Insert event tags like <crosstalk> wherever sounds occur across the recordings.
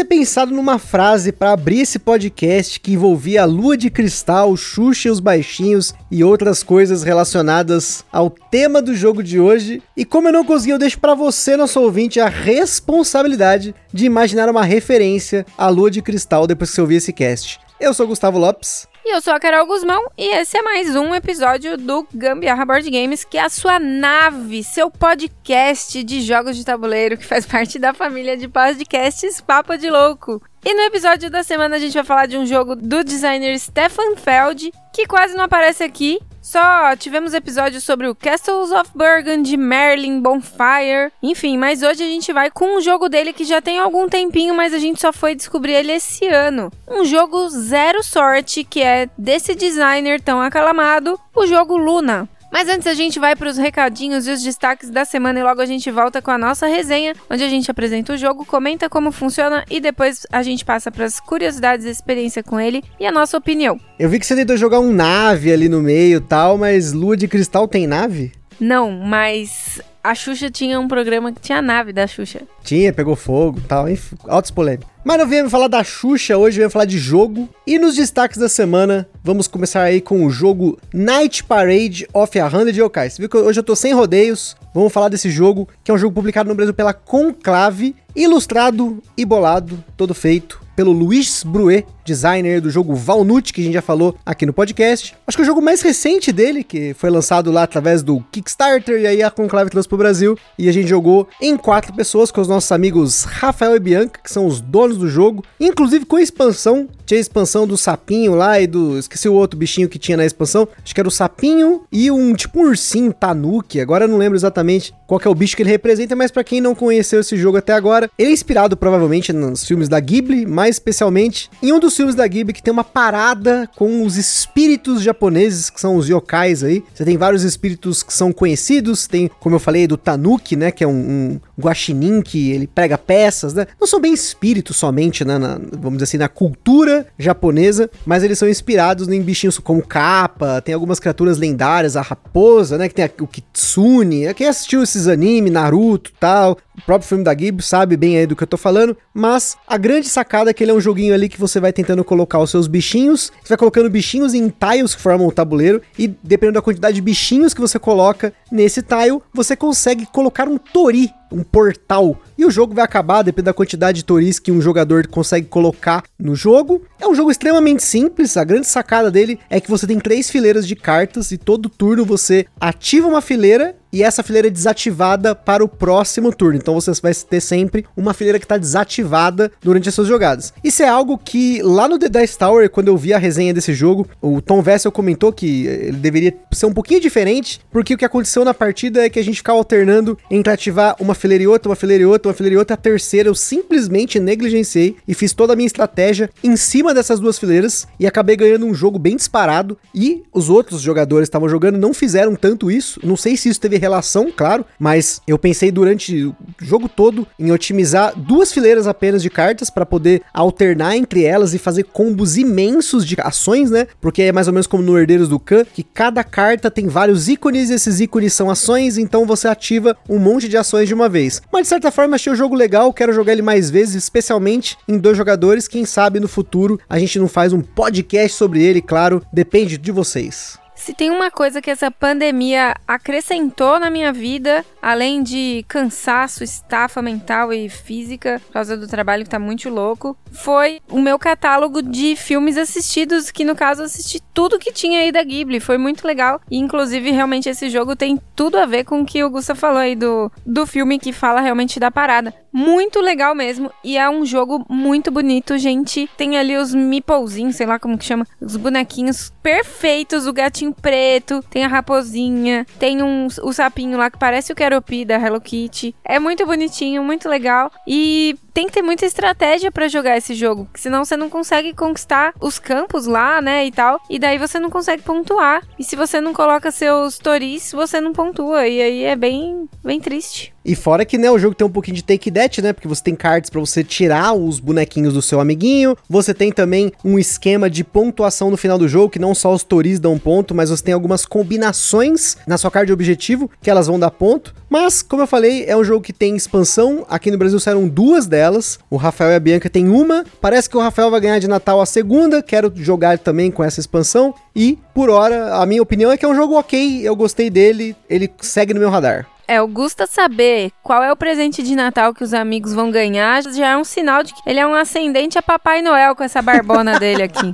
Ter pensado numa frase para abrir esse podcast que envolvia a lua de cristal, Xuxa e os baixinhos e outras coisas relacionadas ao tema do jogo de hoje. E como eu não consegui, eu deixo para você, nosso ouvinte, a responsabilidade de imaginar uma referência à lua de cristal depois que você ouvir esse cast. Eu sou Gustavo Lopes. E eu sou a Carol Guzmão e esse é mais um episódio do Gambiarra Board Games, que é a sua nave, seu podcast de jogos de tabuleiro que faz <laughs> parte da família de podcasts Papo de Louco. E no episódio da semana a gente vai falar de um jogo do designer Stefan Feld, que quase não aparece aqui. Só tivemos episódios sobre o Castles of Burgundy, Merlin, Bonfire, enfim, mas hoje a gente vai com um jogo dele que já tem algum tempinho, mas a gente só foi descobrir ele esse ano. Um jogo zero sorte, que é desse designer tão aclamado, o jogo Luna. Mas antes a gente vai para os recadinhos e os destaques da semana e logo a gente volta com a nossa resenha, onde a gente apresenta o jogo, comenta como funciona e depois a gente passa para as curiosidades e experiência com ele e a nossa opinião. Eu vi que você tentou jogar um nave ali no meio e tal, mas Lua de Cristal tem nave? Não, mas a Xuxa tinha um programa que tinha a nave da Xuxa. Tinha, pegou fogo e tal, altos polêmicos. Mas não viemos falar da Xuxa hoje, viemos falar de jogo. E nos destaques da semana, vamos começar aí com o jogo Night Parade of a Hundred Yokais. Você viu que hoje eu tô sem rodeios, vamos falar desse jogo, que é um jogo publicado no Brasil pela Conclave, ilustrado e bolado, todo feito pelo Luiz Bruet, designer do jogo Valnut, que a gente já falou aqui no podcast. Acho que o jogo mais recente dele, que foi lançado lá através do Kickstarter, e aí a Conclave trouxe pro Brasil. E a gente jogou em quatro pessoas com os nossos amigos Rafael e Bianca, que são os donos do jogo, inclusive com a expansão. Tinha a expansão do sapinho lá e do. Esqueci o outro bichinho que tinha na expansão. Acho que era o sapinho e um tipo um ursinho tanuki. Agora eu não lembro exatamente qual é o bicho que ele representa, mas para quem não conheceu esse jogo até agora, ele é inspirado provavelmente nos filmes da Ghibli, mais especialmente em um dos filmes da Ghibli que tem uma parada com os espíritos japoneses, que são os yokais aí. Você tem vários espíritos que são conhecidos, tem, como eu falei, do Tanuki, né, que é um, um guaxinim que ele prega peças, né? Não são bem espíritos somente, né, na, vamos dizer assim, na cultura japonesa, mas eles são inspirados em bichinhos como capa, tem algumas criaturas lendárias, a raposa, né, que tem a, o kitsune. Quem assistiu esses anime, Naruto, tal, o próprio filme da Ghibli sabe bem aí do que eu tô falando, mas a grande sacada é que ele é um joguinho ali que você vai tentando colocar os seus bichinhos, você vai colocando bichinhos em tiles que formam o tabuleiro e dependendo da quantidade de bichinhos que você coloca nesse tile, você consegue colocar um tori um portal. E o jogo vai acabar, dependendo da quantidade de toris que um jogador consegue colocar no jogo. É um jogo extremamente simples, a grande sacada dele é que você tem três fileiras de cartas e todo turno você ativa uma fileira e essa fileira é desativada para o próximo turno. Então você vai ter sempre uma fileira que está desativada durante as suas jogadas. Isso é algo que lá no The Dice Tower, quando eu vi a resenha desse jogo, o Tom Vessel comentou que ele deveria ser um pouquinho diferente, porque o que aconteceu na partida é que a gente ficava alternando entre ativar uma fileira e outra, uma fileira e outra, uma fileira e outra. A terceira eu simplesmente negligenciei e fiz toda a minha estratégia em cima dessas duas fileiras e acabei ganhando um jogo bem disparado. E os outros jogadores estavam jogando não fizeram tanto isso. Não sei se isso teve relação, claro, mas eu pensei durante o jogo todo em otimizar duas fileiras apenas de cartas para poder alternar entre elas e fazer combos imensos de ações, né? Porque é mais ou menos como no Herdeiros do Khan, que cada carta tem vários ícones e esses ícones são ações, então você ativa um monte de ações de uma vez. Mas de certa forma achei o jogo legal, quero jogar ele mais vezes, especialmente em dois jogadores, quem sabe no futuro a gente não faz um podcast sobre ele, claro, depende de vocês. Se tem uma coisa que essa pandemia acrescentou na minha vida, além de cansaço, estafa mental e física, por causa do trabalho que tá muito louco, foi o meu catálogo de filmes assistidos, que no caso assisti tudo que tinha aí da Ghibli. Foi muito legal. E inclusive, realmente, esse jogo tem tudo a ver com o que o Gusta falou aí do, do filme que fala realmente da parada. Muito legal mesmo. E é um jogo muito bonito, gente. Tem ali os meeplezinhos, sei lá como que chama, os bonequinhos perfeitos, o gatinho preto, tem a raposinha, tem um, o sapinho lá que parece o Keropi da Hello Kitty. É muito bonitinho, muito legal. E tem que ter muita estratégia para jogar esse jogo, senão você não consegue conquistar os campos lá, né, e tal. E daí você não consegue pontuar. E se você não coloca seus toris, você não pontua. E aí é bem, bem triste. E fora que, né, o jogo tem um pouquinho de take that, né? Porque você tem cards para você tirar os bonequinhos do seu amiguinho. Você tem também um esquema de pontuação no final do jogo, que não só os toris dão ponto, mas você tem algumas combinações na sua card de objetivo que elas vão dar ponto. Mas, como eu falei, é um jogo que tem expansão. Aqui no Brasil saíram duas delas. O Rafael e a Bianca tem uma. Parece que o Rafael vai ganhar de Natal a segunda. Quero jogar também com essa expansão. E, por hora, a minha opinião é que é um jogo ok. Eu gostei dele. Ele segue no meu radar. É, o Gusta saber qual é o presente de Natal que os amigos vão ganhar já é um sinal de que ele é um ascendente a Papai Noel com essa barbona dele aqui.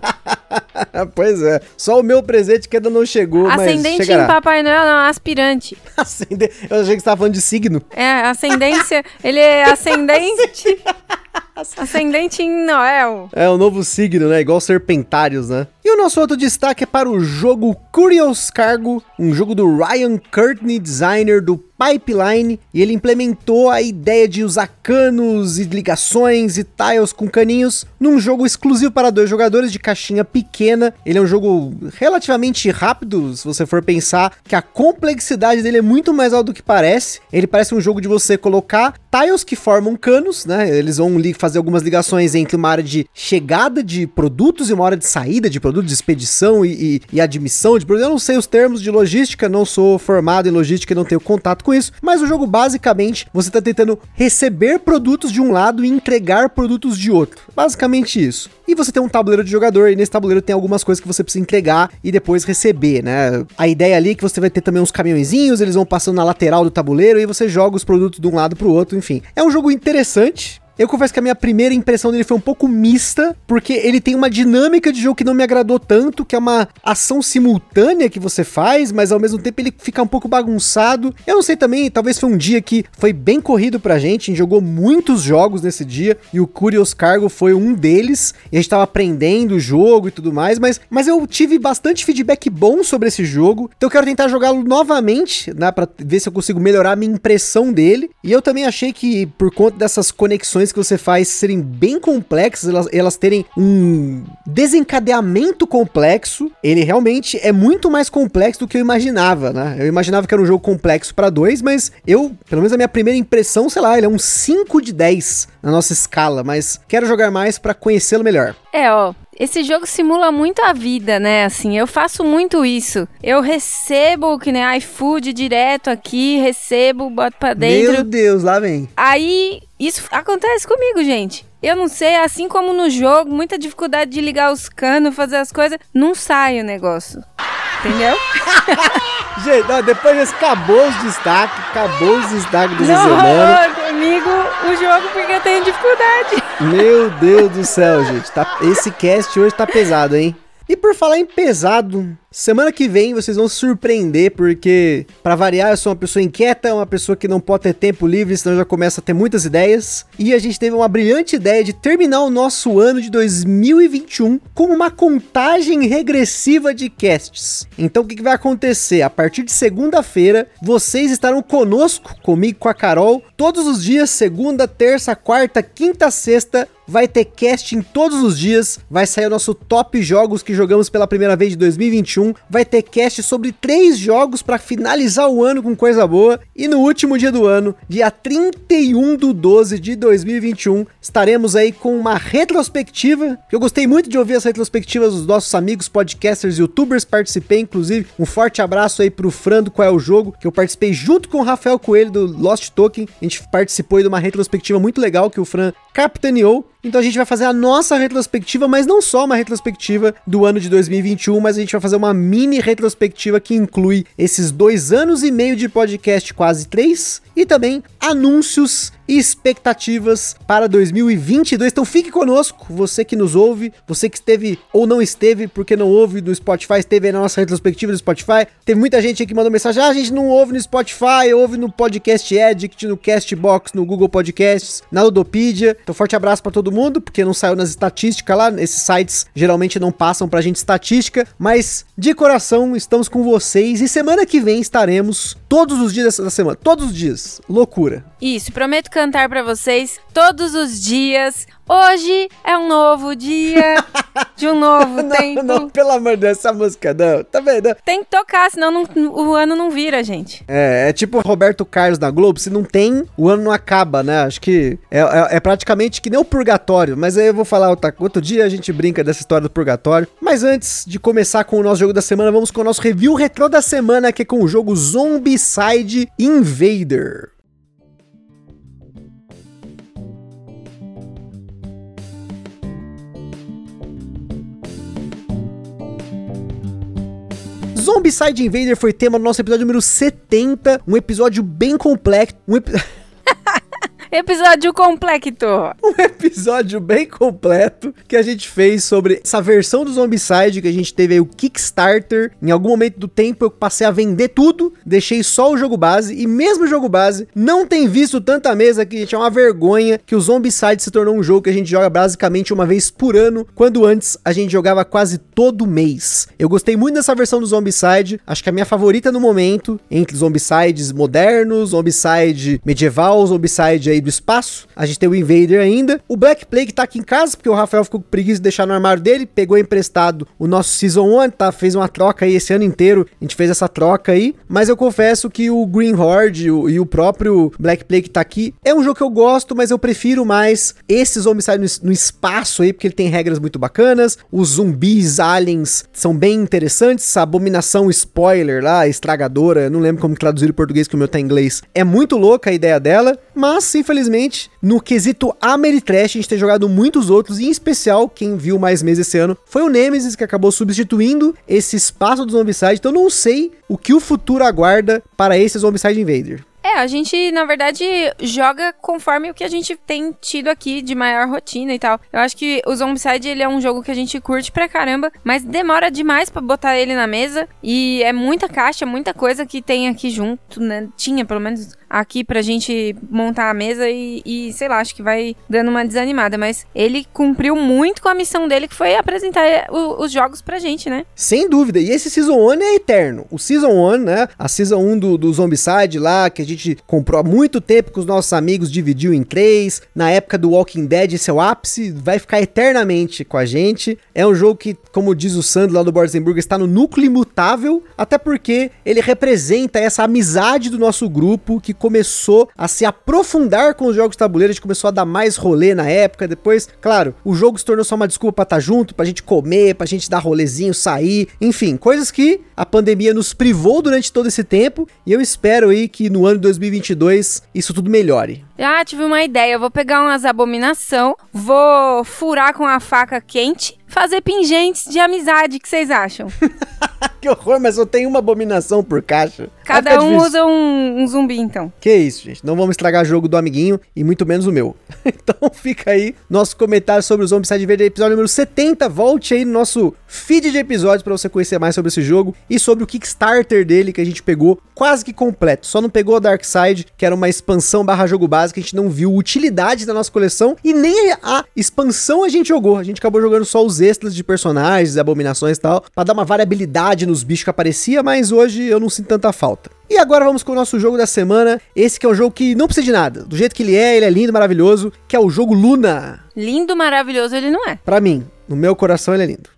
<laughs> pois é. Só o meu presente que ainda não chegou, ascendente mas em Papai Noel não, aspirante. <laughs> Ascendente. Eu achei que você tava falando de signo. É, ascendência. ele é <laughs> ascendente... <laughs> Ascendente em Noel. É o novo signo, né? Igual serpentários, né? E o nosso outro destaque é para o jogo Curious Cargo, um jogo do Ryan Courtney, designer do Pipeline, e ele implementou a ideia de usar canos e ligações e tiles com caninhos num jogo exclusivo para dois jogadores de caixinha pequena. Ele é um jogo relativamente rápido, se você for pensar que a complexidade dele é muito mais alta do que parece. Ele parece um jogo de você colocar tiles que formam canos, né? Eles vão fazer algumas ligações entre uma área de chegada de produtos e uma área de saída de produtos, de expedição e, e, e admissão de produtos. Eu não sei os termos de logística, não sou formado em logística e não tenho contato com isso, mas o jogo basicamente você está tentando receber produtos de um lado e entregar produtos de outro. Basicamente isso. E você tem um tabuleiro de jogador, e nesse tabuleiro tem algumas coisas que você precisa entregar e depois receber, né? A ideia ali é que você vai ter também uns caminhõezinhos, eles vão passando na lateral do tabuleiro e você joga os produtos de um lado para o outro, enfim. É um jogo interessante, eu confesso que a minha primeira impressão dele foi um pouco mista, porque ele tem uma dinâmica de jogo que não me agradou tanto, que é uma ação simultânea que você faz, mas ao mesmo tempo ele fica um pouco bagunçado. Eu não sei também, talvez foi um dia que foi bem corrido pra gente, a gente jogou muitos jogos nesse dia, e o Curious Cargo foi um deles, e a gente tava aprendendo o jogo e tudo mais, mas, mas eu tive bastante feedback bom sobre esse jogo, então eu quero tentar jogá-lo novamente, né, pra ver se eu consigo melhorar a minha impressão dele, e eu também achei que por conta dessas conexões que você faz serem bem complexas, elas, elas terem um desencadeamento complexo, ele realmente é muito mais complexo do que eu imaginava, né? Eu imaginava que era um jogo complexo para dois, mas eu, pelo menos a minha primeira impressão, sei lá, ele é um 5 de 10 na nossa escala, mas quero jogar mais para conhecê-lo melhor. É, ó, esse jogo simula muito a vida, né? Assim, eu faço muito isso. Eu recebo, que nem iFood direto aqui, recebo, boto pra dentro. Meu Deus, lá vem. Aí, isso acontece comigo, gente. Eu não sei, assim como no jogo, muita dificuldade de ligar os canos, fazer as coisas, não sai o negócio. Entendeu? <laughs> Gente, ó, depois desse acabou os destaques, acabou os destaques dessa não rolou comigo o jogo porque eu tenho dificuldade. Meu <laughs> Deus do céu, gente. Tá, esse cast hoje tá pesado, hein? E por falar em pesado, semana que vem vocês vão se surpreender, porque, para variar, eu sou uma pessoa inquieta, uma pessoa que não pode ter tempo livre, senão já começa a ter muitas ideias. E a gente teve uma brilhante ideia de terminar o nosso ano de 2021 com uma contagem regressiva de casts. Então o que, que vai acontecer? A partir de segunda-feira, vocês estarão conosco, comigo, com a Carol, todos os dias, segunda, terça, quarta, quinta, sexta, vai ter casting todos os dias, vai sair o nosso top jogos que jogamos pela primeira vez de 2021, vai ter cast sobre três jogos para finalizar o ano com coisa boa, e no último dia do ano, dia 31 do 12 de 2021, estaremos aí com uma retrospectiva, eu gostei muito de ouvir as retrospectivas dos nossos amigos podcasters, youtubers, participei inclusive, um forte abraço aí pro Fran do Qual é o Jogo, que eu participei junto com o Rafael Coelho do Lost Token, a gente participou aí de uma retrospectiva muito legal que o Fran capitaneou, então a gente vai fazer a nossa retrospectiva, mas não só uma retrospectiva do ano de 2021, mas a gente vai fazer uma mini retrospectiva que inclui esses dois anos e meio de podcast, quase três, e também anúncios expectativas para 2022. Então fique conosco, você que nos ouve, você que esteve ou não esteve, porque não ouve no Spotify, esteve aí na nossa retrospectiva do Spotify. Teve muita gente aqui que mandou mensagem: ah, a gente não ouve no Spotify, ouve no Podcast Addict, no Castbox, no Google Podcasts, na Ludopedia. Então forte abraço para todo mundo, porque não saiu nas estatísticas lá, esses sites geralmente não passam pra gente estatística, mas de coração estamos com vocês e semana que vem estaremos todos os dias da semana. Todos os dias. Loucura. Isso, prometo cantar pra vocês todos os dias. Hoje é um novo dia <laughs> de um novo não, tempo. não, pelo amor de Deus, essa música não. Tá vendo? Tem que tocar, senão não- o ano não vira, gente. É, é tipo Roberto Carlos na Globo, se não tem, o ano não acaba, né? Acho que é, é- é praticamente que nem o purgatório, mas aí eu vou falar outra, outro dia, a gente brinca dessa história do purgatório. Mas antes de começar com o nosso jogo da semana, vamos com o nosso review retrô da semana, que é com o jogo Zombicide Invader. Zombicide Invader foi tema do nosso episódio número 70, um episódio bem complexo, um, epi- <laughs> Episódio complexo. um <laughs> episódio bem completo que a gente fez sobre essa versão do Zombicide que a gente teve aí o Kickstarter. Em algum momento do tempo eu passei a vender tudo, deixei só o jogo base e mesmo o jogo base não tem visto tanta mesa que gente, é uma vergonha que o Zombicide se tornou um jogo que a gente joga basicamente uma vez por ano, quando antes a gente jogava quase todo mês. Eu gostei muito dessa versão do Zombicide, acho que é a minha favorita no momento, entre Zombicides modernos, Zombicide medieval, Zombicide aí do espaço. A gente tem o Invader ainda. O Black Plague tá aqui em casa, porque o Rafael ficou com preguiça de deixar no armário dele, pegou emprestado o nosso Season 1, tá? Fez uma troca aí esse ano inteiro, a gente fez essa troca aí. Mas eu confesso que o Green Horde e o próprio Black Plague tá aqui. É um jogo que eu gosto, mas eu prefiro mais esse Zombicide no, no espaço aí, porque ele tem regras muito bacanas. Os zumbis, aliens são bem interessantes. A abominação spoiler lá, estragadora, eu não lembro como traduzir em português, que o meu tá em inglês. É muito louca a ideia dela, mas infelizmente, no quesito Ameritrash, a gente tem jogado muitos outros, e em especial, quem viu mais meses esse ano, foi o Nemesis que acabou substituindo esse espaço do Zombicide. Então não sei o que o futuro aguarda para esse Zombicide Invader. É, a gente, na verdade, joga conforme o que a gente tem tido aqui de maior rotina e tal. Eu acho que o Zombicide, ele é um jogo que a gente curte pra caramba, mas demora demais pra botar ele na mesa. E é muita caixa, muita coisa que tem aqui junto, né? Tinha, pelo menos, aqui pra gente montar a mesa e, e, sei lá, acho que vai dando uma desanimada. Mas ele cumpriu muito com a missão dele, que foi apresentar o- os jogos pra gente, né? Sem dúvida. E esse Season 1 é eterno. O Season 1, né? A Season 1 do, do Zombicide lá, que a gente comprou há muito tempo com os nossos amigos, dividiu em três. Na época do Walking Dead, esse é o ápice, vai ficar eternamente com a gente. É um jogo que, como diz o Sandro lá do Borzenburg, está no núcleo imutável, até porque ele representa essa amizade do nosso grupo que começou a se aprofundar com os jogos de tabuleiro, a gente começou a dar mais rolê na época. Depois, claro, o jogo se tornou só uma desculpa pra estar junto, pra gente comer, pra gente dar rolezinho, sair, enfim, coisas que a pandemia nos privou durante todo esse tempo. E eu espero aí que no ano de 2022 isso tudo melhore. Ah, tive uma ideia. Eu vou pegar umas abominação, vou furar com a faca quente, fazer pingentes de amizade. O que vocês acham? <laughs> que horror, mas eu tenho uma abominação por caixa. Cada um difícil. usa um, um zumbi, então. Que isso, gente. Não vamos estragar o jogo do amiguinho e muito menos o meu. <laughs> então fica aí nosso comentário sobre o Zombicide Verde, episódio número 70. Volte aí no nosso feed de episódios para você conhecer mais sobre esse jogo e sobre o Kickstarter dele que a gente pegou quase que completo. Só não pegou a Dark Side, que era uma expansão barra jogo básico, que a gente não viu utilidade da nossa coleção e nem a expansão a gente jogou. A gente acabou jogando só os extras de personagens, abominações e tal, para dar uma variabilidade nos bichos que aparecia, mas hoje eu não sinto tanta falta. E agora vamos com o nosso jogo da semana. Esse que é um jogo que não precisa de nada. Do jeito que ele é, ele é lindo, maravilhoso, que é o jogo Luna. Lindo, maravilhoso ele não é. Pra mim, no meu coração ele é lindo.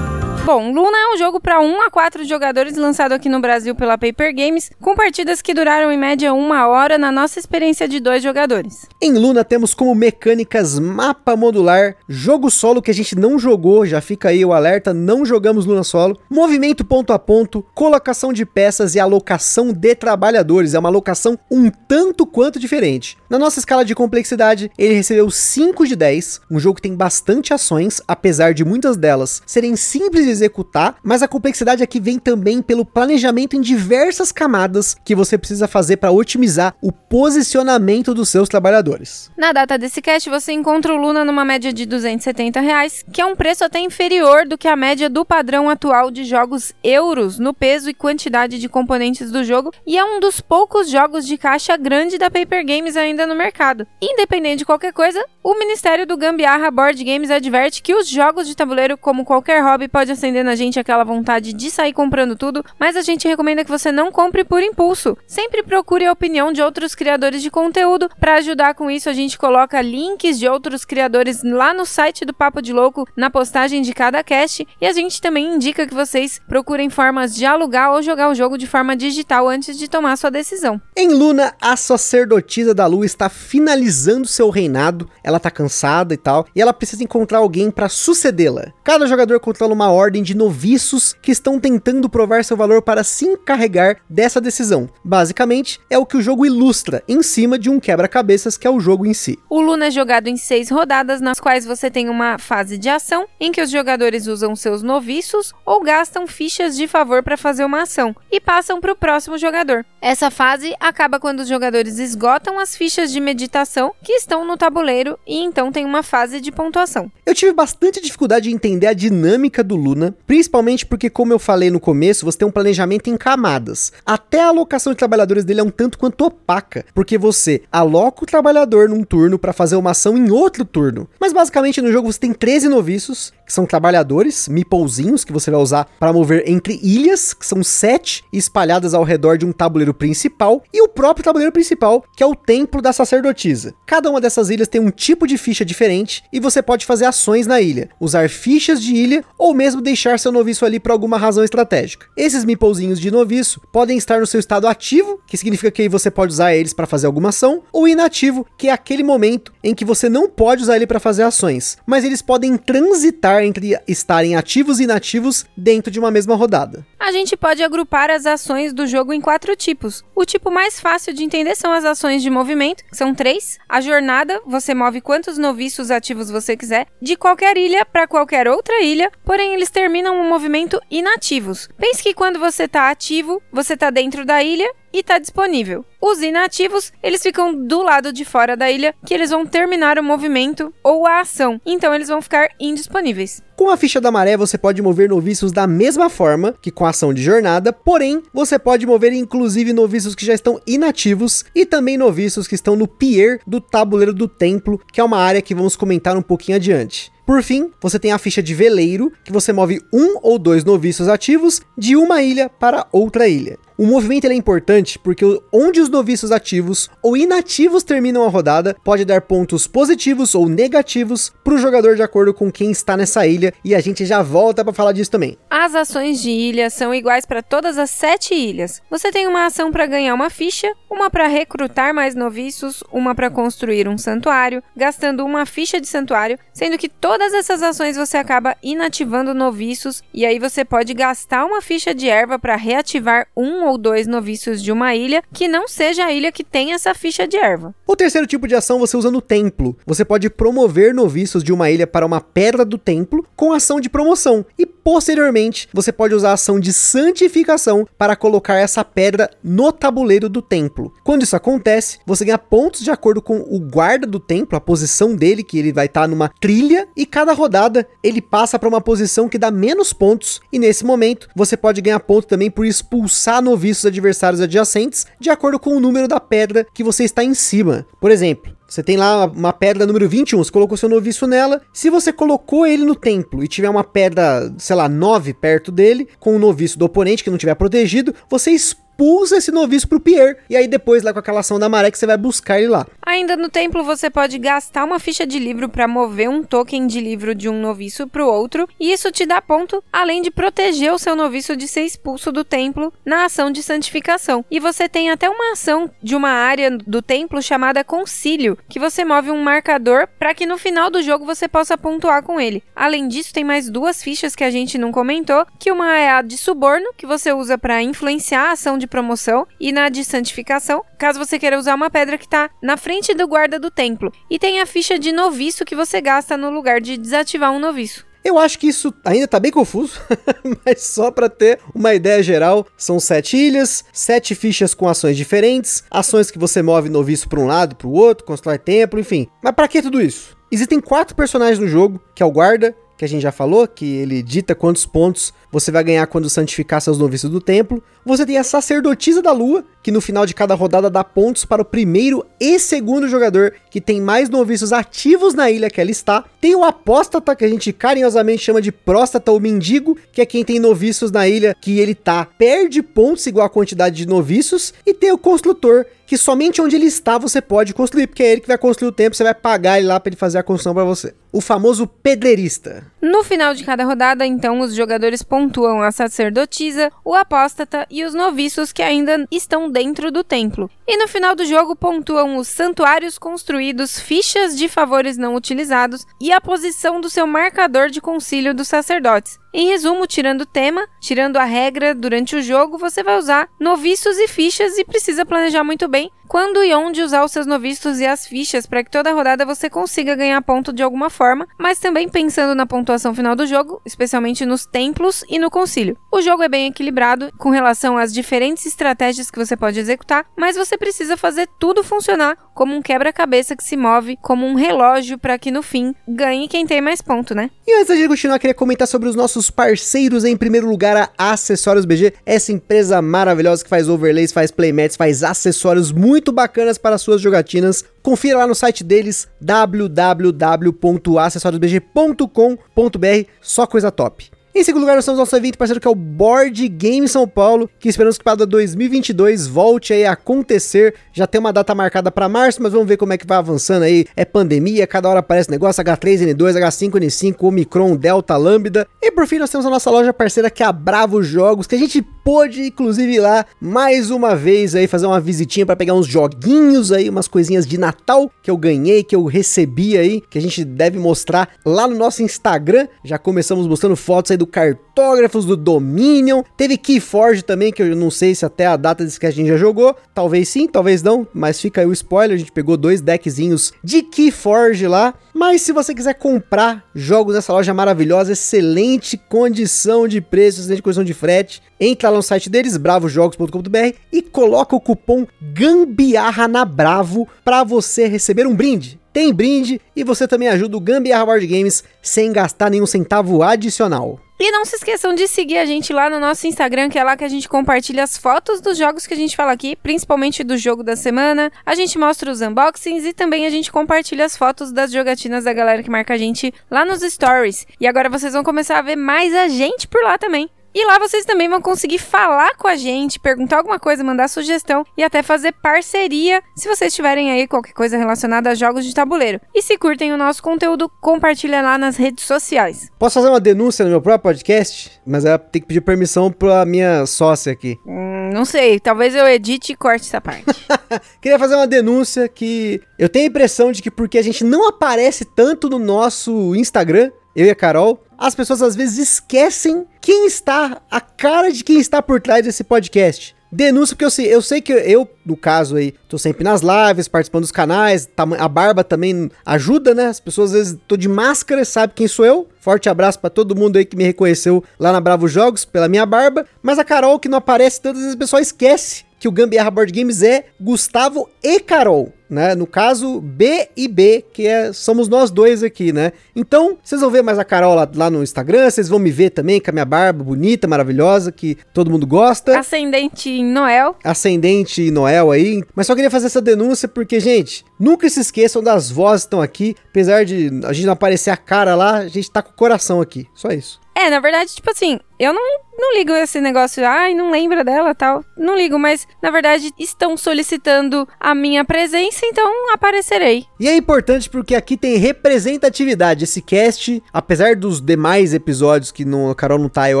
Bom, Luna é um jogo para 1 a 4 jogadores lançado aqui no Brasil pela Paper Games, com partidas que duraram em média uma hora na nossa experiência de dois jogadores. Em Luna temos como mecânicas mapa modular, jogo solo que a gente não jogou, já fica aí o alerta, não jogamos Luna solo, movimento ponto a ponto, colocação de peças e alocação de trabalhadores, é uma alocação um tanto quanto diferente. Na nossa escala de complexidade, ele recebeu 5 de 10, um jogo que tem bastante ações, apesar de muitas delas serem simples executar, mas a complexidade aqui vem também pelo planejamento em diversas camadas que você precisa fazer para otimizar o posicionamento dos seus trabalhadores. Na data desse cast, você encontra o Luna numa média de 270 reais, que é um preço até inferior do que a média do padrão atual de jogos euros no peso e quantidade de componentes do jogo, e é um dos poucos jogos de caixa grande da Paper Games ainda no mercado. Independente de qualquer coisa, o Ministério do Gambiarra Board Games adverte que os jogos de tabuleiro, como qualquer hobby, pode acender na gente aquela vontade de sair comprando tudo, mas a gente recomenda que você não compre por impulso. Sempre procure a opinião de outros criadores de conteúdo. Para ajudar com isso, a gente coloca links de outros criadores lá no site do Papo de Louco, na postagem de cada cast, e a gente também indica que vocês procurem formas de alugar ou jogar o jogo de forma digital antes de tomar sua decisão. Em Luna, a sacerdotisa da lua está finalizando seu reinado, ela tá cansada e tal, e ela precisa encontrar alguém para sucedê-la. Cada jogador controla uma ordem de noviços que estão tentando provar seu valor para se encarregar dessa decisão. Basicamente, é o que o jogo ilustra em cima de um quebra-cabeças que é o jogo em si. O Luna é jogado em seis rodadas, nas quais você tem uma fase de ação, em que os jogadores usam seus noviços ou gastam fichas de favor para fazer uma ação, e passam para o próximo jogador. Essa fase acaba quando os jogadores esgotam as fichas de meditação que estão no tabuleiro e então tem uma fase de pontuação. Eu tive bastante dificuldade em entender a dinâmica do Luna, principalmente porque, como eu falei no começo, você tem um planejamento em camadas. Até a alocação de trabalhadores dele é um tanto quanto opaca, porque você aloca o trabalhador num turno para fazer uma ação em outro turno. Mas basicamente no jogo você tem 13 noviços, que são trabalhadores, meeplezinhos, que você vai usar para mover entre ilhas, que são sete espalhadas ao redor de um tabuleiro principal, e o próprio tabuleiro principal, que é o templo da sacerdotisa. Cada uma dessas ilhas tem um tipo de ficha diferente e você pode fazer ações na ilha, usar fichas de ilha ou mesmo deixar seu noviço ali por alguma razão estratégica. Esses meeplezinhos de noviço podem estar no seu estado ativo, que significa que você pode usar eles para fazer alguma ação, ou inativo, que é aquele momento em que você não pode usar ele para fazer ações, mas eles podem transitar entre estarem ativos e inativos dentro de uma mesma rodada. A gente pode agrupar as ações do jogo em quatro tipos. O tipo mais fácil de entender são as ações de movimento, que são três. A jornada, você move quantos noviços ativos você quiser, de qualquer ilha para qualquer outra ilha, porém eles terminam o movimento inativos. Pense que quando você está ativo, você está dentro da ilha e está disponível. Os inativos, eles ficam do lado de fora da ilha, que eles vão terminar o movimento ou a ação, então eles vão ficar indisponíveis. Com a ficha da maré, você pode mover noviços da mesma forma que com a ação de jornada, porém, você pode mover inclusive noviços que já estão inativos e também noviços que estão no pier do tabuleiro do templo, que é uma área que vamos comentar um pouquinho adiante. Por fim, você tem a ficha de veleiro, que você move um ou dois noviços ativos de uma ilha para outra ilha. O movimento é importante porque onde os noviços ativos ou inativos terminam a rodada pode dar pontos positivos ou negativos para o jogador de acordo com quem está nessa ilha e a gente já volta para falar disso também. As ações de ilha são iguais para todas as sete ilhas. Você tem uma ação para ganhar uma ficha, uma para recrutar mais noviços, uma para construir um santuário, gastando uma ficha de santuário, sendo que todas essas ações você acaba inativando noviços e aí você pode gastar uma ficha de erva para reativar um ou dois noviços de uma ilha que não seja a ilha que tem essa ficha de erva. O terceiro tipo de ação você usa no templo. Você pode promover noviços de uma ilha para uma pedra do templo com ação de promoção e posteriormente você pode usar a ação de santificação para colocar essa pedra no tabuleiro do templo. Quando isso acontece, você ganha pontos de acordo com o guarda do templo, a posição dele, que ele vai estar tá numa trilha, e cada rodada ele passa para uma posição que dá menos pontos, e nesse momento você pode ganhar ponto também por expulsar noviços adversários adjacentes de acordo com o número da pedra que você está em cima. Por exemplo, você tem lá uma pedra número 21, você colocou seu noviço nela. Se você colocou ele no templo e tiver uma pedra, sei lá, 9 perto dele, com o noviço do oponente que não tiver protegido, você expulsa esse noviço pro Pierre. E aí depois, lá com aquela ação da maré, que você vai buscar ele lá. Ainda no templo, você pode gastar uma ficha de livro para mover um token de livro de um noviço pro outro. E isso te dá ponto, além de proteger o seu noviço de ser expulso do templo na ação de santificação. E você tem até uma ação de uma área do templo chamada concílio, que você move um marcador para que no final do jogo você possa pontuar com ele. Além disso, tem mais duas fichas que a gente não comentou, que uma é a de suborno, que você usa para influenciar a ação de promoção, e na de santificação, caso você queira usar uma pedra que está na frente do guarda do templo. E tem a ficha de noviço que você gasta no lugar de desativar um noviço. Eu acho que isso ainda tá bem confuso, <laughs> mas só para ter uma ideia geral, são sete ilhas, sete fichas com ações diferentes, ações que você move noviço para um lado, para o outro, constrói templo, enfim. Mas para que tudo isso? Existem quatro personagens no jogo, que é o guarda, que a gente já falou, que ele dita quantos pontos você vai ganhar quando santificar seus noviços do templo. Você tem a sacerdotisa da lua, que no final de cada rodada dá pontos para o primeiro e segundo jogador que tem mais noviços ativos na ilha que ela está. Tem o apóstata, que a gente carinhosamente chama de próstata ou mendigo, que é quem tem noviços na ilha que ele tá, perde pontos igual a quantidade de noviços. E tem o construtor, que somente onde ele está você pode construir, porque é ele que vai construir o tempo, você vai pagar ele lá para ele fazer a construção para você. O famoso pedreirista. No final de cada rodada, então, os jogadores pontuam a sacerdotisa, o apóstata e os noviços que ainda estão dentro do templo. E no final do jogo pontuam os santuários construídos, fichas de favores não utilizados e a posição do seu marcador de concílio dos sacerdotes. Em resumo, tirando o tema, tirando a regra durante o jogo, você vai usar noviços e fichas e precisa planejar muito bem quando e onde usar os seus noviços e as fichas para que toda rodada você consiga ganhar ponto de alguma forma, mas também pensando na pontuação final do jogo, especialmente nos templos e no concílio. O jogo é bem equilibrado com relação às diferentes estratégias que você pode executar, mas você precisa fazer tudo funcionar como um quebra-cabeça que se move como um relógio para que no fim ganhe quem tem mais ponto, né? E antes de continuar, queria comentar sobre os nossos parceiros. Em primeiro lugar, a Acessórios BG, essa empresa maravilhosa que faz overlays, faz playmats, faz acessórios muito muito bacanas para suas jogatinas. Confira lá no site deles www.acessoriosbg.com.br, só coisa top. Em segundo lugar, nós temos nosso evento parceiro que é o Board Game São Paulo, que esperamos que para 2022 volte aí a acontecer. Já tem uma data marcada para março, mas vamos ver como é que vai avançando aí. É pandemia, cada hora aparece negócio, H3N2, H5N5, Omicron, Delta, Lambda. E por fim, nós temos a nossa loja parceira que é a Bravo Jogos, que a gente pôde inclusive ir lá mais uma vez aí fazer uma visitinha para pegar uns joguinhos aí, umas coisinhas de Natal que eu ganhei, que eu recebi aí, que a gente deve mostrar lá no nosso Instagram. Já começamos mostrando fotos aí do cartógrafos do Dominion. Teve Keyforge também, que eu não sei se até a data desse que a gente já jogou. Talvez sim, talvez não, mas fica aí o spoiler. A gente pegou dois deckzinhos de Keyforge lá. Mas se você quiser comprar jogos nessa loja maravilhosa, excelente condição de preço, excelente condição de frete, entra lá no site deles, bravojogos.com.br e coloca o cupom GAMBIARRA na Bravo para você receber um brinde tem brinde e você também ajuda o Gambiarra Board Games sem gastar nenhum centavo adicional. E não se esqueçam de seguir a gente lá no nosso Instagram, que é lá que a gente compartilha as fotos dos jogos que a gente fala aqui, principalmente do jogo da semana. A gente mostra os unboxings e também a gente compartilha as fotos das jogatinas da galera que marca a gente lá nos stories. E agora vocês vão começar a ver mais a gente por lá também. E lá vocês também vão conseguir falar com a gente, perguntar alguma coisa, mandar sugestão e até fazer parceria se vocês tiverem aí qualquer coisa relacionada a jogos de tabuleiro. E se curtem o nosso conteúdo, compartilha lá nas redes sociais. Posso fazer uma denúncia no meu próprio podcast? Mas ela tem que pedir permissão pra minha sócia aqui. Hum, não sei, talvez eu edite e corte essa parte. <laughs> Queria fazer uma denúncia que eu tenho a impressão de que porque a gente não aparece tanto no nosso Instagram, eu e a Carol, as pessoas às vezes esquecem quem está, a cara de quem está por trás desse podcast. Denúncia, porque eu sei, eu sei que eu, no caso aí, tô sempre nas lives, participando dos canais, a barba também ajuda, né? As pessoas às vezes tô de máscara, sabe quem sou eu. Forte abraço para todo mundo aí que me reconheceu lá na Bravo Jogos pela minha barba. Mas a Carol, que não aparece tantas vezes, o pessoal esquece que o Gambiarra Board Games é Gustavo e Carol né? No caso, B e B, que é, somos nós dois aqui, né? Então, vocês vão ver mais a Carol lá, lá, no Instagram, vocês vão me ver também com a minha barba bonita, maravilhosa, que todo mundo gosta. Ascendente em Noel. Ascendente em Noel aí. Mas só queria fazer essa denúncia porque, gente, nunca se esqueçam das vozes que estão aqui. Apesar de a gente não aparecer a cara lá, a gente tá com o coração aqui. Só isso. É, na verdade, tipo assim, eu não, não ligo esse negócio, ai, não lembra dela tal. Não ligo, mas na verdade estão solicitando a minha presença, então aparecerei. E é importante porque aqui tem representatividade. Esse cast, apesar dos demais episódios que não, a Carol não tá eu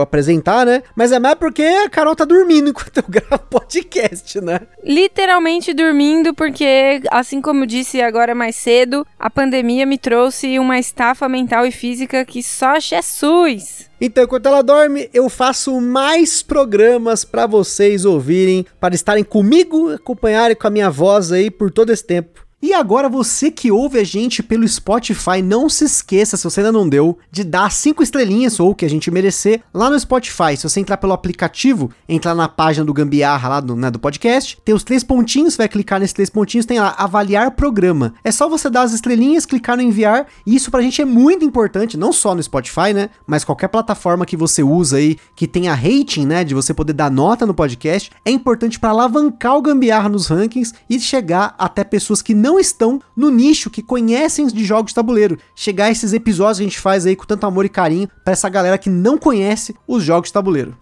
apresentar, né? Mas é mais porque a Carol tá dormindo <laughs> enquanto eu gravo podcast, né? Literalmente dormindo, porque, assim como disse agora mais cedo, a pandemia me trouxe uma estafa mental e física que só Jesus. Então, enquanto ela dorme, eu faço mais programas para vocês ouvirem, para estarem comigo, acompanharem com a minha voz aí por todo esse tempo. E agora você que ouve a gente pelo Spotify, não se esqueça, se você ainda não deu, de dar cinco estrelinhas ou o que a gente merecer lá no Spotify. Se você entrar pelo aplicativo, entrar na página do Gambiarra lá do, né, do podcast, tem os três pontinhos, vai clicar nesses três pontinhos, tem lá avaliar programa. É só você dar as estrelinhas, clicar no enviar, e isso pra gente é muito importante, não só no Spotify, né, mas qualquer plataforma que você usa aí que tenha rating, né, de você poder dar nota no podcast, é importante para alavancar o Gambiarra nos rankings e chegar até pessoas que não estão no nicho, que conhecem de jogos de tabuleiro. Chegar esses episódios que a gente faz aí com tanto amor e carinho para essa galera que não conhece os jogos de tabuleiro.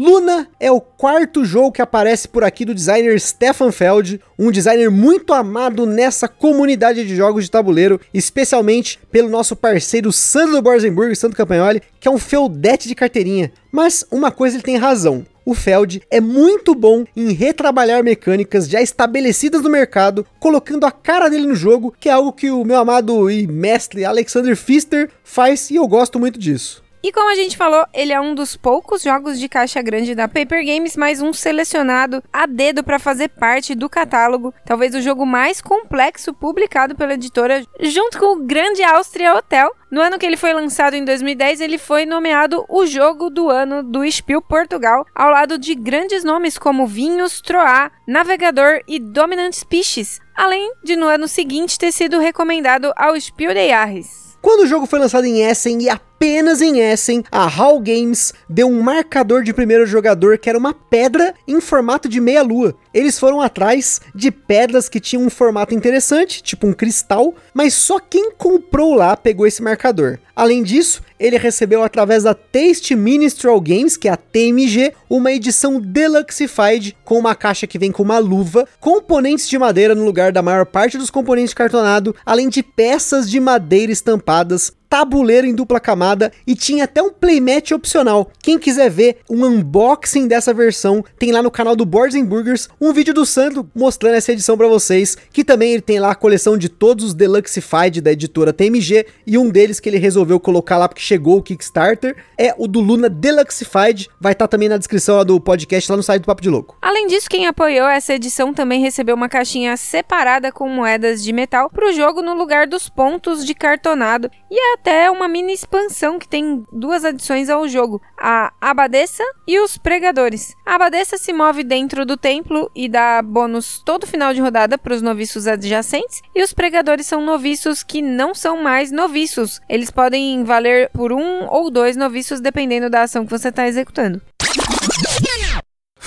Luna é o quarto jogo que aparece por aqui do designer Stefan Feld, um designer muito amado nessa comunidade de jogos de tabuleiro, especialmente pelo nosso parceiro Sandro Borzenburg, Santo Campagnoli, que é um feudete de carteirinha. Mas uma coisa ele tem razão. O Feld é muito bom em retrabalhar mecânicas já estabelecidas no mercado, colocando a cara dele no jogo, que é algo que o meu amado e mestre Alexander Pfister faz e eu gosto muito disso. E como a gente falou, ele é um dos poucos jogos de caixa grande da Paper Games, mas um selecionado a dedo para fazer parte do catálogo, talvez o jogo mais complexo publicado pela editora, junto com o Grande Áustria Hotel. No ano que ele foi lançado em 2010, ele foi nomeado o jogo do ano do Spiel Portugal, ao lado de grandes nomes como Vinhos, Troá, Navegador e Dominant Species, além de no ano seguinte ter sido recomendado ao Spiel de Jahres. Quando o jogo foi lançado em Essen e apenas em Essen, a HAL Games deu um marcador de primeiro jogador que era uma pedra em formato de meia-lua. Eles foram atrás de pedras que tinham um formato interessante, tipo um cristal, mas só quem comprou lá pegou esse marcador. Além disso, ele recebeu através da Taste Ministral Games, que é a TMG, uma edição Deluxeified com uma caixa que vem com uma luva, componentes de madeira no lugar da maior parte dos componentes de cartonado, além de peças de madeira estampadas, tabuleiro em dupla camada e tinha até um playmat opcional. Quem quiser ver um unboxing dessa versão, tem lá no canal do Boards Burgers um vídeo do Sandro mostrando essa edição para vocês, que também ele tem lá a coleção de todos os Deluxeified da editora TMG e um deles que ele resolveu colocar lá porque chegou o Kickstarter é o do Luna Deluxeified, vai estar tá também na descrição do podcast lá no site do Papo de Louco. Além disso, quem apoiou essa edição também recebeu uma caixinha separada com moedas de metal para o jogo no lugar dos pontos de cartonado e é até uma mini expansão que tem duas adições ao jogo: a Abadesa e os Pregadores. A Abadesa se move dentro do templo e dá bônus todo final de rodada para os noviços adjacentes, e os Pregadores são noviços que não são mais noviços. Eles podem valer por um ou dois noviços dependendo da ação que você está executando.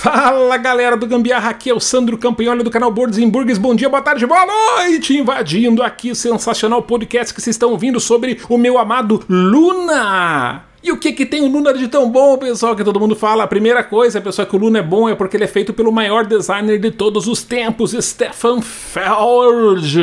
Fala galera do Gambiarra, aqui é o Sandro Campanholi do canal Boards Burgers. Bom dia, boa tarde, boa noite! Invadindo aqui o sensacional podcast que vocês estão ouvindo sobre o meu amado Luna! E o que que tem o Luna de tão bom, pessoal, que todo mundo fala? A primeira coisa, pessoal, que o Luna é bom é porque ele é feito pelo maior designer de todos os tempos, Stefan Feld.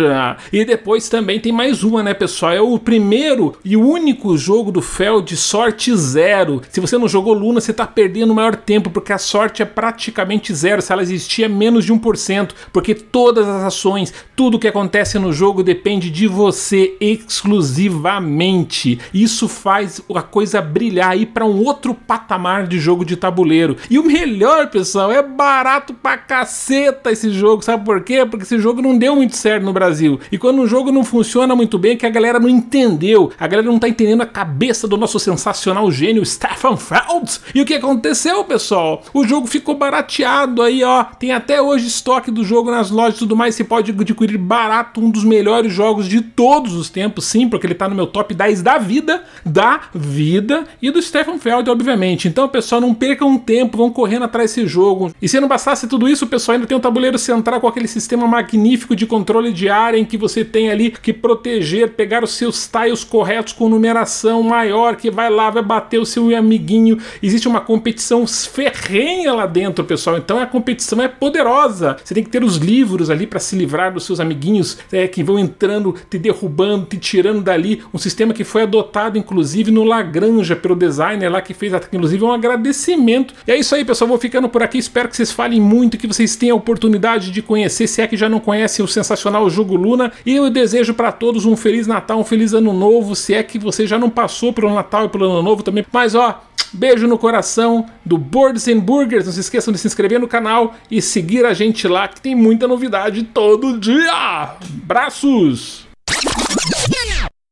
E depois também tem mais uma, né, pessoal? É o primeiro e único jogo do Feld sorte zero. Se você não jogou Luna, você tá perdendo o maior tempo, porque a sorte é praticamente zero. Se ela existir, é menos de 1%, porque todas as ações, tudo que acontece no jogo depende de você exclusivamente. Isso faz a coisa brilhar aí para um outro patamar de jogo de tabuleiro. E o melhor, pessoal, é barato pra caceta esse jogo. Sabe por quê? Porque esse jogo não deu muito certo no Brasil. E quando um jogo não funciona muito bem, é que a galera não entendeu. A galera não tá entendendo a cabeça do nosso sensacional gênio Stefan Feld. E o que aconteceu, pessoal? O jogo ficou barateado aí, ó. Tem até hoje estoque do jogo nas lojas e tudo mais. Você pode adquirir barato um dos melhores jogos de todos os tempos, sim, porque ele tá no meu top 10 da vida. Da vida e do Stefan Feld, obviamente. Então, pessoal, não percam tempo, vão correndo atrás desse jogo. E se não bastasse tudo isso, o pessoal ainda tem um tabuleiro central com aquele sistema magnífico de controle de área em que você tem ali que proteger, pegar os seus tiles corretos com numeração maior, que vai lá, vai bater o seu amiguinho. Existe uma competição ferrenha lá dentro, pessoal. Então a competição é poderosa. Você tem que ter os livros ali para se livrar dos seus amiguinhos é, que vão entrando, te derrubando, te tirando dali. Um sistema que foi adotado, inclusive, no Lagrange pelo designer lá que fez, inclusive, um agradecimento. E é isso aí, pessoal. Vou ficando por aqui. Espero que vocês falem muito, que vocês tenham a oportunidade de conhecer, se é que já não conhecem o sensacional jogo Luna. E eu desejo para todos um feliz Natal, um feliz Ano Novo. Se é que você já não passou pelo Natal e pelo Ano Novo também. Mas ó, Beijo no coração do Boards and Burgers. Não se esqueçam de se inscrever no canal e seguir a gente lá que tem muita novidade todo dia. Abraços!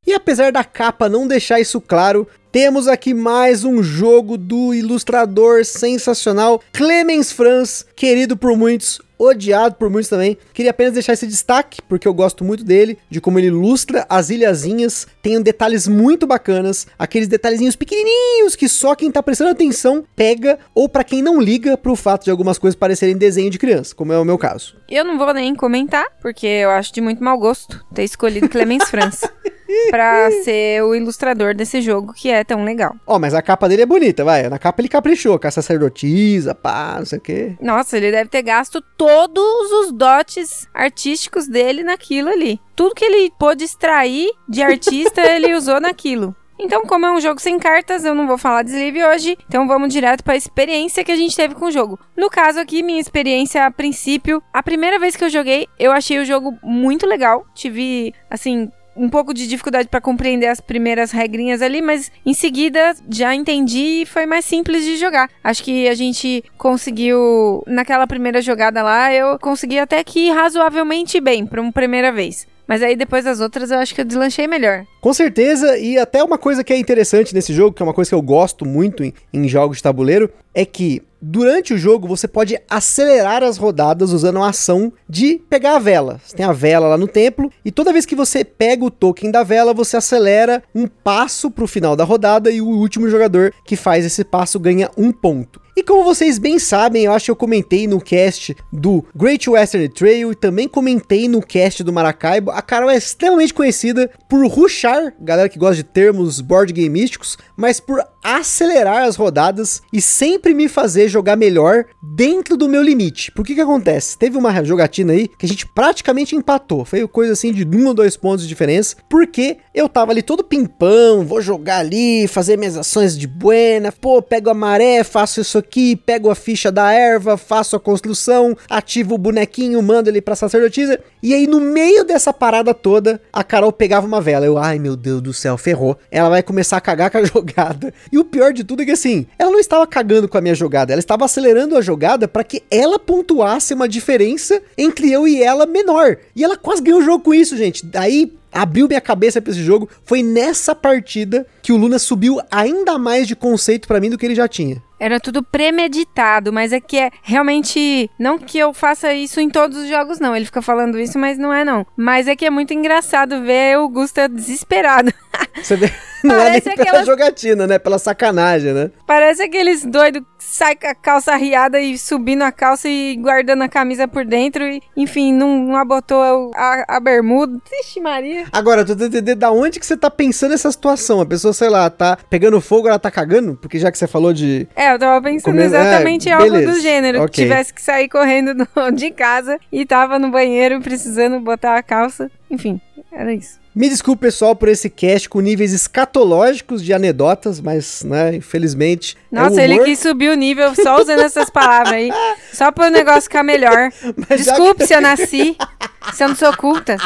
E apesar da capa não deixar isso claro, temos aqui mais um jogo do ilustrador sensacional Clemens Franz, querido por muitos, odiado por muitos também. Queria apenas deixar esse destaque, porque eu gosto muito dele, de como ele ilustra as ilhazinhas. Tem detalhes muito bacanas, aqueles detalhezinhos pequenininhos que só quem tá prestando atenção pega, ou para quem não liga pro fato de algumas coisas parecerem desenho de criança, como é o meu caso. Eu não vou nem comentar, porque eu acho de muito mau gosto ter escolhido Clemens Franz <laughs> <laughs> pra ser o ilustrador desse jogo que é tão legal. Ó, oh, mas a capa dele é bonita, vai. Na capa ele caprichou, com a sacerdotisa, pá, não sei o quê. Nossa, ele deve ter gasto todos os dotes artísticos dele naquilo ali. Tudo que ele pôde extrair de artista, <laughs> ele usou naquilo. Então, como é um jogo sem cartas, eu não vou falar de sleeve hoje, então vamos direto para a experiência que a gente teve com o jogo. No caso aqui, minha experiência a princípio, a primeira vez que eu joguei, eu achei o jogo muito legal. Tive, assim, um pouco de dificuldade para compreender as primeiras regrinhas ali, mas em seguida já entendi e foi mais simples de jogar. Acho que a gente conseguiu, naquela primeira jogada lá, eu consegui até que razoavelmente bem para uma primeira vez. Mas aí depois das outras eu acho que eu deslanchei melhor. Com certeza, e até uma coisa que é interessante nesse jogo, que é uma coisa que eu gosto muito em, em jogos de tabuleiro, é que durante o jogo você pode acelerar as rodadas usando a ação de pegar a vela. Você tem a vela lá no templo e toda vez que você pega o token da vela, você acelera um passo para o final da rodada e o último jogador que faz esse passo ganha um ponto. E como vocês bem sabem, eu acho que eu comentei no cast do Great Western Trail e também comentei no cast do Maracaibo, a Carol é extremamente conhecida por rushar, galera que gosta de termos board game místicos, mas por acelerar as rodadas e sempre me fazer jogar melhor dentro do meu limite. Por que que acontece? Teve uma jogatina aí que a gente praticamente empatou. Foi coisa assim de um ou dois pontos de diferença, porque eu tava ali todo pimpão, vou jogar ali, fazer minhas ações de buena, pô, pego a maré, faço isso aqui, pego a ficha da erva, faço a construção, ativo o bonequinho, mando ele pra sacerdotisa. E aí no meio dessa parada toda, a Carol pegava uma vela. Eu, ai meu Deus do céu, ferrou. Ela vai começar a cagar com a <laughs> jogada. E o pior de tudo é que assim, ela não estava cagando com a minha jogada, ela estava acelerando a jogada para que ela pontuasse uma diferença entre eu e ela menor. E ela quase ganhou o jogo com isso, gente. Daí abriu minha cabeça para esse jogo. Foi nessa partida que o Luna subiu ainda mais de conceito para mim do que ele já tinha. Era tudo premeditado, mas é que é realmente. Não que eu faça isso em todos os jogos, não. Ele fica falando isso, mas não é, não. Mas é que é muito engraçado ver o Gusta desesperado. Você vê, <laughs> <laughs> não Parece é nem pela aquelas... jogatina, né? Pela sacanagem, né? Parece aqueles doidos que saem com a calça riada e subindo a calça e guardando a camisa por dentro. E, enfim, não, não abotou a, a bermuda. Ixi, Maria. Agora, tu entender da onde que você tá pensando essa situação. A pessoa, sei lá, tá pegando fogo, ela tá cagando? Porque já que você falou de. É, eu tava pensando Come... exatamente é, algo do gênero. Okay. Que tivesse que sair correndo do, <laughs> de casa e tava no banheiro precisando botar a calça. Enfim, era isso. Me desculpe, pessoal, por esse cast com níveis escatológicos de anedotas, mas, né, infelizmente. É Nossa, é ele quis subir o nível só usando essas palavras aí. Só para o negócio ficar melhor. <laughs> Mas desculpe que... se eu nasci, se eu não sou culta.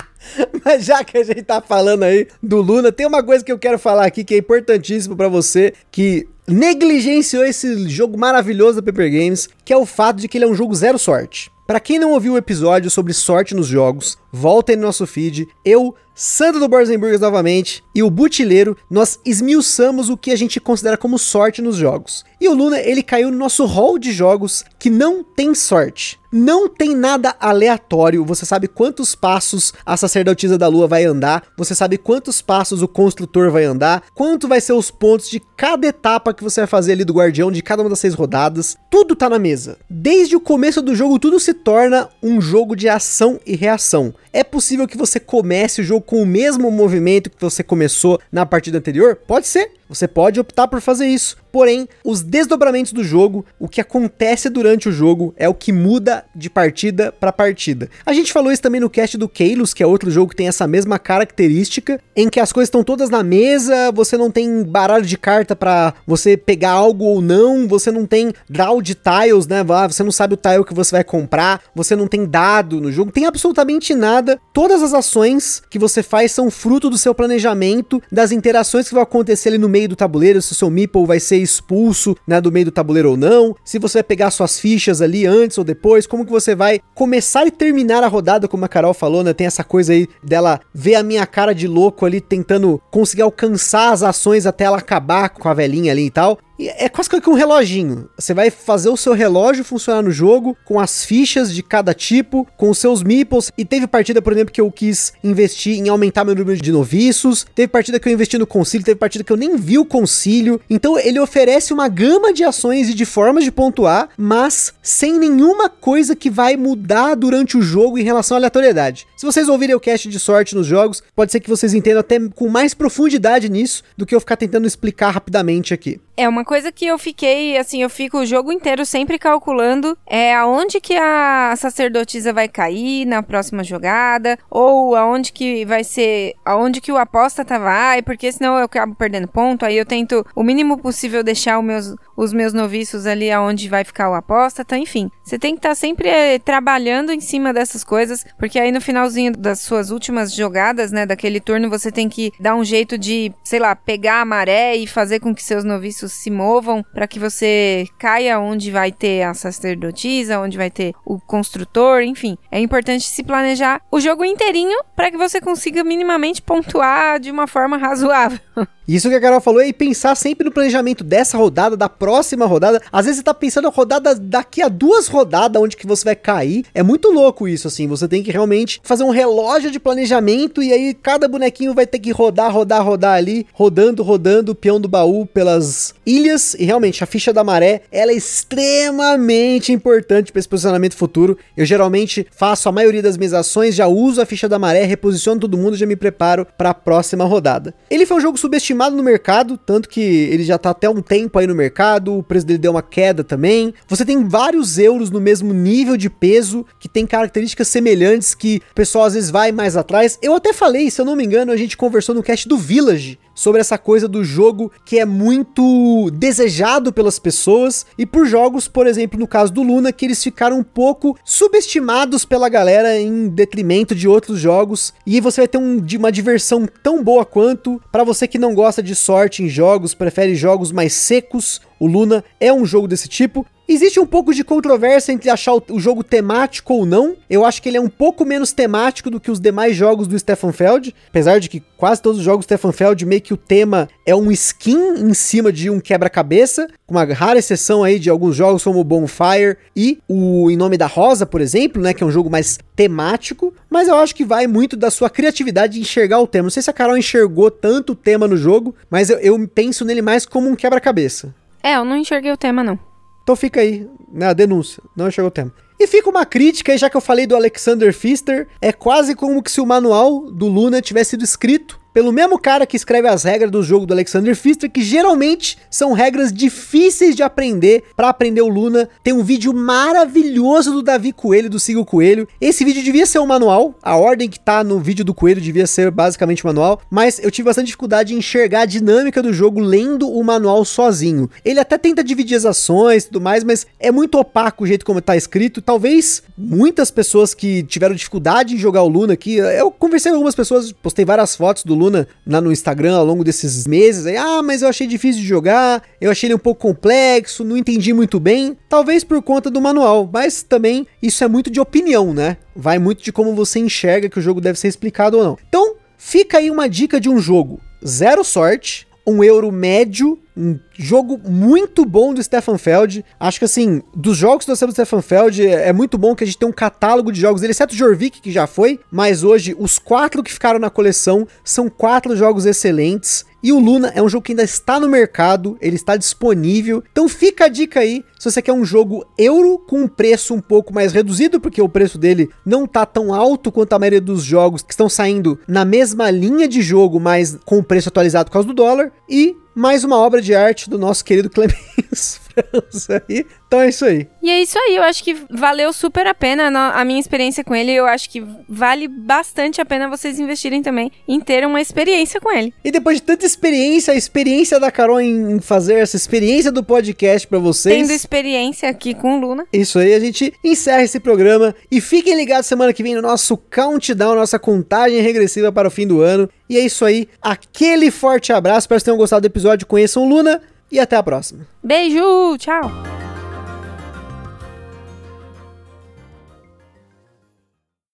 <laughs> Mas já que a gente tá falando aí do Luna, tem uma coisa que eu quero falar aqui que é importantíssimo para você que negligenciou esse jogo maravilhoso da Paper Games, que é o fato de que ele é um jogo zero sorte. Para quem não ouviu o episódio sobre sorte nos jogos, volta aí no nosso feed. Eu Sandro do Borzenburgers novamente e o Butileiro, nós esmiuçamos o que a gente considera como sorte nos jogos. E o Luna, ele caiu no nosso hall de jogos que não tem sorte. Não tem nada aleatório, você sabe quantos passos a sacerdotisa da lua vai andar, você sabe quantos passos o construtor vai andar, quanto vai ser os pontos de cada etapa que você vai fazer ali do guardião de cada uma das seis rodadas. Tudo tá na mesa. Desde o começo do jogo, tudo se torna um jogo de ação e reação. É possível que você comece o jogo com o mesmo movimento que você começou na partida anterior? Pode ser. Você pode optar por fazer isso. Porém, os desdobramentos do jogo, o que acontece durante o jogo, é o que muda de partida para partida. A gente falou isso também no cast do Keilos, que é outro jogo que tem essa mesma característica, em que as coisas estão todas na mesa, você não tem baralho de carta para você pegar algo ou não, você não tem draw de tiles, né? Você não sabe o tile que você vai comprar, você não tem dado no jogo, tem absolutamente nada. Todas as ações que você faz são fruto do seu planejamento, das interações que vão acontecer ali no meio do tabuleiro, se o seu meeple vai ser expulso, né, do meio do tabuleiro ou não, se você vai pegar suas fichas ali antes ou depois, como que você vai começar e terminar a rodada, como a Carol falou, né, tem essa coisa aí dela ver a minha cara de louco ali tentando conseguir alcançar as ações até ela acabar com a velhinha ali e tal. É quase que um reloginho. Você vai fazer o seu relógio funcionar no jogo com as fichas de cada tipo, com os seus meeples. E teve partida, por exemplo, que eu quis investir em aumentar meu número de noviços. Teve partida que eu investi no concílio, teve partida que eu nem vi o concílio. Então ele oferece uma gama de ações e de formas de pontuar, mas sem nenhuma coisa que vai mudar durante o jogo em relação à aleatoriedade. Se vocês ouvirem o cast de sorte nos jogos, pode ser que vocês entendam até com mais profundidade nisso do que eu ficar tentando explicar rapidamente aqui. É uma coisa que eu fiquei, assim, eu fico o jogo inteiro sempre calculando é aonde que a sacerdotisa vai cair na próxima jogada, ou aonde que vai ser, aonde que o apóstata vai, porque senão eu acabo perdendo ponto, aí eu tento o mínimo possível deixar os meus, os meus noviços ali aonde vai ficar o apóstata, enfim. Você tem que estar tá sempre é, trabalhando em cima dessas coisas, porque aí no finalzinho das suas últimas jogadas, né, daquele turno, você tem que dar um jeito de, sei lá, pegar a maré e fazer com que seus noviços se movam para que você caia onde vai ter a sacerdotisa, onde vai ter o construtor, enfim. É importante se planejar o jogo inteirinho para que você consiga minimamente pontuar de uma forma razoável. Isso que a Carol falou é pensar sempre no planejamento dessa rodada, da próxima rodada. Às vezes você tá pensando rodada daqui a duas rodadas, onde que você vai cair. É muito louco isso, assim. Você tem que realmente fazer um relógio de planejamento e aí cada bonequinho vai ter que rodar, rodar, rodar ali, rodando, rodando o peão do baú pelas ilhas. E realmente, a ficha da maré, ela é extremamente importante para esse posicionamento futuro. Eu geralmente faço a maioria das minhas ações, já uso a ficha da maré, reposiciono todo mundo, já me preparo para a próxima rodada. Ele foi um jogo subestimado no mercado, tanto que ele já tá até um tempo aí no mercado, o preço dele deu uma queda também. Você tem vários euros no mesmo nível de peso, que tem características semelhantes que o pessoal às vezes vai mais atrás. Eu até falei, se eu não me engano, a gente conversou no cast do Village, sobre essa coisa do jogo que é muito desejado pelas pessoas e por jogos, por exemplo, no caso do Luna, que eles ficaram um pouco subestimados pela galera em detrimento de outros jogos. E você vai ter um, uma diversão tão boa quanto para você que não gosta de sorte em jogos, prefere jogos mais secos. O Luna é um jogo desse tipo. Existe um pouco de controvérsia entre achar o, jogo temático ou não. Eu acho que ele é um pouco menos temático do que os demais jogos do Stefan Feld. Apesar de que quase todos os jogos do Stefan Feld meio que o tema é um skin em cima de um quebra-cabeça. Com uma rara exceção aí de alguns jogos como o Bonfire e o Em Nome da Rosa, por exemplo, né? Que é um jogo mais temático. Mas eu acho que vai muito da sua criatividade de enxergar o tema. Não sei se a Carol enxergou tanto o tema no jogo, mas eu, eu penso nele mais como um quebra-cabeça. É, eu não enxerguei o tema, não. Então fica aí, né, a denúncia. Não chegou o tempo. E fica uma crítica, já que eu falei do Alexander Pfister, é quase como se o manual do Luna tivesse sido escrito pelo mesmo cara que escreve as regras do jogo do Alexander Pfister, que geralmente são regras difíceis de aprender. Para aprender o Luna, tem um vídeo maravilhoso do Davi Coelho, do Sigo Coelho. Esse vídeo devia ser um manual, a ordem que tá no vídeo do Coelho devia ser basicamente um manual, mas eu tive bastante dificuldade em enxergar a dinâmica do jogo lendo o manual sozinho. Ele até tenta dividir as ações e tudo mais, mas é muito opaco o jeito como tá escrito. Talvez muitas pessoas que tiveram dificuldade em jogar o Luna aqui, eu conversei com algumas pessoas, postei várias fotos do Luna Luna lá no Instagram ao longo desses meses. Aí, ah, mas eu achei difícil de jogar, eu achei ele um pouco complexo, não entendi muito bem. Talvez por conta do manual, mas também isso é muito de opinião, né? Vai muito de como você enxerga que o jogo deve ser explicado ou não. Então, fica aí uma dica de um jogo zero sorte, um euro médio um jogo muito bom do Stefan Feld. Acho que assim, dos jogos que nós temos do Stefan Feld, é, é muito bom que a gente tem um catálogo de jogos dele, exceto o Jorvik, que já foi, mas hoje os quatro que ficaram na coleção são quatro jogos excelentes. E o Luna é um jogo que ainda está no mercado, ele está disponível. Então fica a dica aí, se você quer um jogo euro com um preço um pouco mais reduzido, porque o preço dele não tá tão alto quanto a maioria dos jogos que estão saindo na mesma linha de jogo, mas com o preço atualizado por causa do dólar. E mais uma obra de arte do nosso querido Clemens <laughs> Você aí. Então é isso aí. E é isso aí, eu acho que valeu super a pena a minha experiência com ele. Eu acho que vale bastante a pena vocês investirem também em ter uma experiência com ele. E depois de tanta experiência, a experiência da Carol em fazer essa experiência do podcast pra vocês. Tendo experiência aqui com o Luna. Isso aí, a gente encerra esse programa e fiquem ligados semana que vem no nosso countdown, nossa contagem regressiva para o fim do ano. E é isso aí, aquele forte abraço, espero que tenham gostado do episódio, conheçam o Luna e até a próxima. Beijo, tchau!